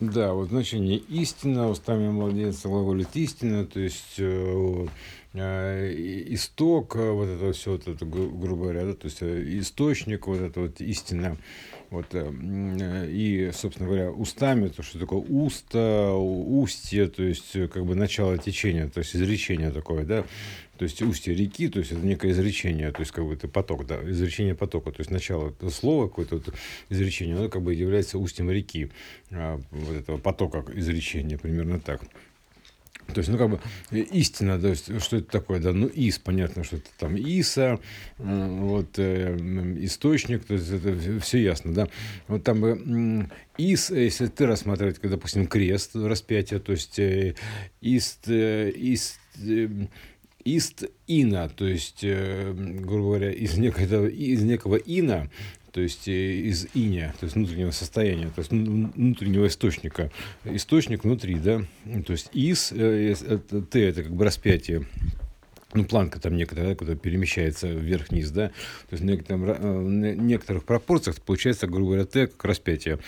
Да, вот значение истина, устами младенца глаголит истина, то есть э, э, исток, э, вот это все, вот это, грубо говоря, да, то есть источник, вот это вот истина, вот, и, собственно говоря, устами, то, что такое уста, устье, то есть как бы начало течения, то есть изречение такое, да, то есть устье реки, то есть это некое изречение, то есть как бы это поток, да, изречение потока, то есть начало слова, какое-то вот изречение, оно как бы является устьем реки, а, вот этого потока изречения, примерно так. То есть, ну, как бы истина, то есть, что это такое, да, ну, ис, понятно, что это там иса, вот, э, источник, то есть, это все ясно, да. Вот там бы ис, если ты рассматривать, допустим, крест, распятие, то есть, э, ист, э, ист, э, ист ина, то есть, э, грубо говоря, из некого, из некого ина, то есть э, из иня, то есть внутреннего состояния, то есть внутреннего источника. Источник внутри, да, то есть из, э, т, это как бы распятие, ну, планка там некоторая, да, куда перемещается вверх-вниз, да, то есть в, некотором, в некоторых пропорциях получается, грубо говоря, Т как распятие.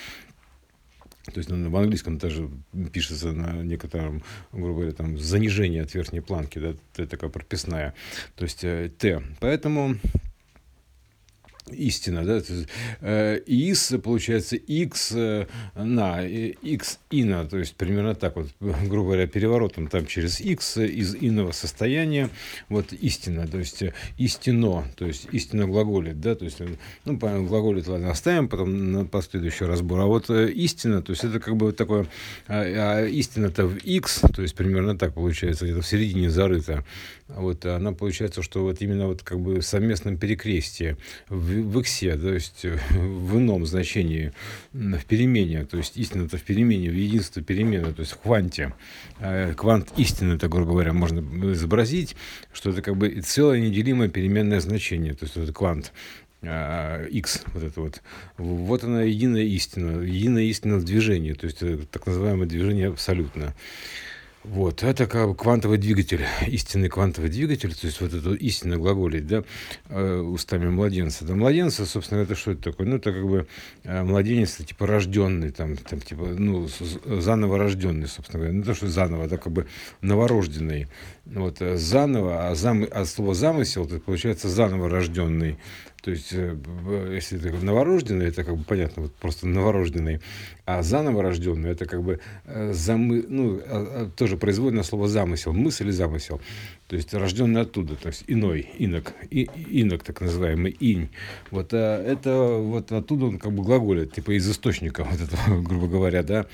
То есть ну, в английском даже пишется на некотором, грубо говоря, там занижение от верхней планки, да, такая прописная, то есть э, Т. Поэтому истина, да, э, ис, получается, x э, на, x ина, то есть примерно так вот, грубо говоря, переворотом там через x из иного состояния, вот истина, то есть истино, то есть истина глаголит, да, то есть, ну, глаголит, ладно, оставим, потом на последующий разбор, а вот э, истина, то есть это как бы вот такое, а, а истина-то в x, то есть примерно так получается, где-то в середине зарыта, вот, она получается, что вот именно вот как бы в совместном перекрестии, в в иксе, то есть э, в ином значении, в перемене, то есть истина это в перемене, в единство перемены, то есть в кванте. А квант истины, это, грубо говоря, можно изобразить, что это как бы целое неделимое переменное значение, то есть это квант. X, а, вот это вот. Вот она единая истина, единая истина в движении, то есть э, так называемое движение абсолютно. Вот, это как бы квантовый двигатель, истинный квантовый двигатель, то есть вот это истинно глаголить, да, э, устами младенца. Да, младенца, собственно, это что это такое? Ну, это как бы э, младенец, типа рожденный, там, там, типа, ну, заново рожденный, собственно говоря. Ну, то, что заново, это как бы новорожденный. Вот, э, заново, а, зам, а слово замысел, это получается заново рожденный. То есть, э, если это новорожденный, это как бы понятно, вот просто новорожденный, а заново рожденный, это как бы э, замы, ну, а, а, тоже производное слово замысел, мысль и замысел. То есть рожденный оттуда, то есть иной, инок, и, инок так называемый, инь. Вот а, это вот оттуда он как бы глаголит, типа из источника, вот этого, грубо говоря, да,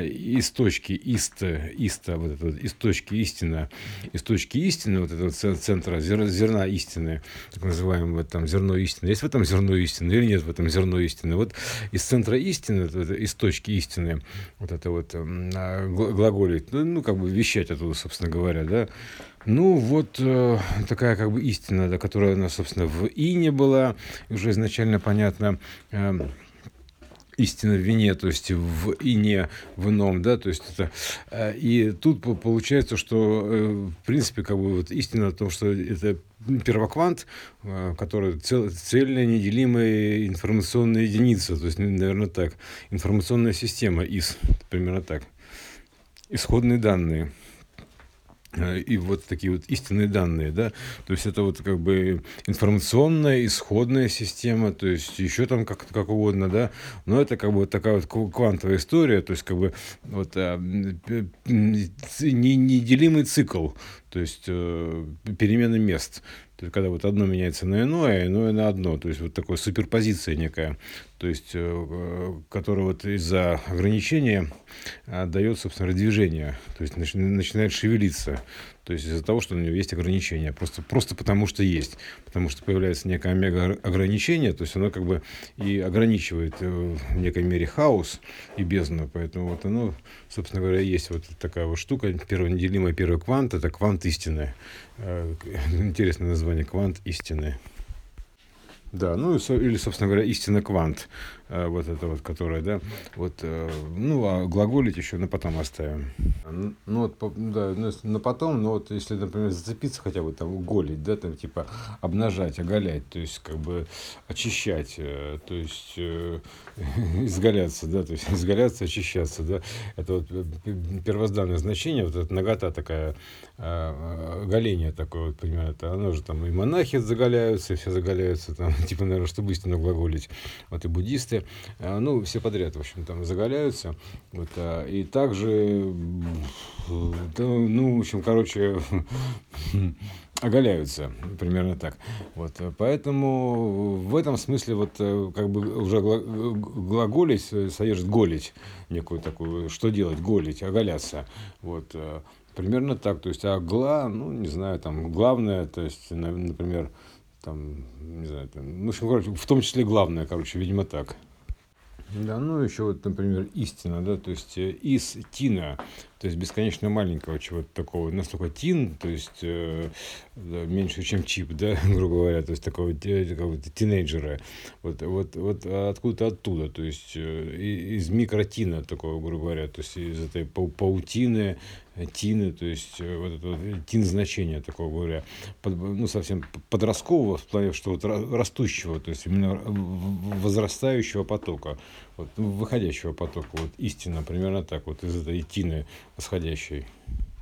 из точки, ист, иста, вот это из точки истина, из точки истины, вот этого центра зерна истины, так называемого там зерно истины. Есть в этом зерно истины или нет в этом зерно истины? Вот из центра истины, из точки истины, вот это вот а, глаголит, ну, ну, как бы вещать оттуда, собственно говоря, да. Ну, вот э, такая как бы истина, да, которая у нас, собственно, в Ине была, уже изначально понятно, э, истина в вине, то есть в ине, в ином, да, то есть это... Э, и тут получается, что, э, в принципе, как бы вот истина в том, что это первоквант, э, который цел, цельная, неделимая информационная единица, то есть, наверное, так, информационная система ИС, примерно так. Исходные данные. Э, и вот такие вот истинные данные, да, то есть это вот как бы информационная исходная система, то есть еще там как, как угодно, да, но это как бы вот такая вот квантовая история, то есть как бы вот а, неделимый цикл, то есть э, перемены мест, то есть, когда вот одно меняется на иное, иное на одно. То есть, вот такая суперпозиция некая. То есть, э, э, которая вот из-за ограничения э, дает, собственно, движение. То есть, начинает шевелиться. То есть из-за того, что у него есть ограничения. Просто, просто потому что есть. Потому что появляется некое омега-ограничение, то есть оно как бы и ограничивает в некой мере хаос и бездну. Поэтому вот оно, собственно говоря, есть вот такая вот штука. Первый неделимый первый квант – это квант истины. Интересное название – квант истины. Да, ну или, собственно говоря, истина квант. Э, вот это вот, которое, да, вот, э, ну, а глаголить еще на потом оставим. Ну, вот, да, ну, на потом, ну, вот, если, например, зацепиться хотя бы там, голить, да, там, типа, обнажать, оголять, то есть, как бы, очищать, то есть, изгаляться, да, то есть, изгаляться, очищаться, да, это вот первозданное значение, вот эта нагота такая, голение такое, вот, понимаете, оно же там и монахи заголяются, и все заголяются, там, типа, наверное, чтобы истинно глаголить, вот и буддисты, а, ну, все подряд, в общем, там заголяются, вот, а, и также, ну, в общем, короче, оголяются, примерно так. Вот, поэтому в этом смысле вот э, как бы уже глаголить содержит голить некую такую, что делать, голить, оголяться. Вот, э, примерно так. То есть, а гла, ну, не знаю, там, главное, то есть, например, там, не знаю, там, ну, в общем, короче, в том числе главное, короче, видимо, так. Да, ну еще вот, например, истина, да, то есть э, из тина, то есть бесконечно маленького чего-то такого, настолько тин, то есть э, меньше, чем чип, да, грубо говоря, то есть такого, такого тинейджера, вот, вот, вот откуда-то оттуда, то есть э, из микротина такого, грубо говоря, то есть из этой паутины, тины, то есть э, вот это тин значение такого говоря, под, ну совсем подросткового в плане, что вот растущего, то есть именно возрастающего потока, вот, выходящего потока, вот истина примерно так вот из этой тины восходящей.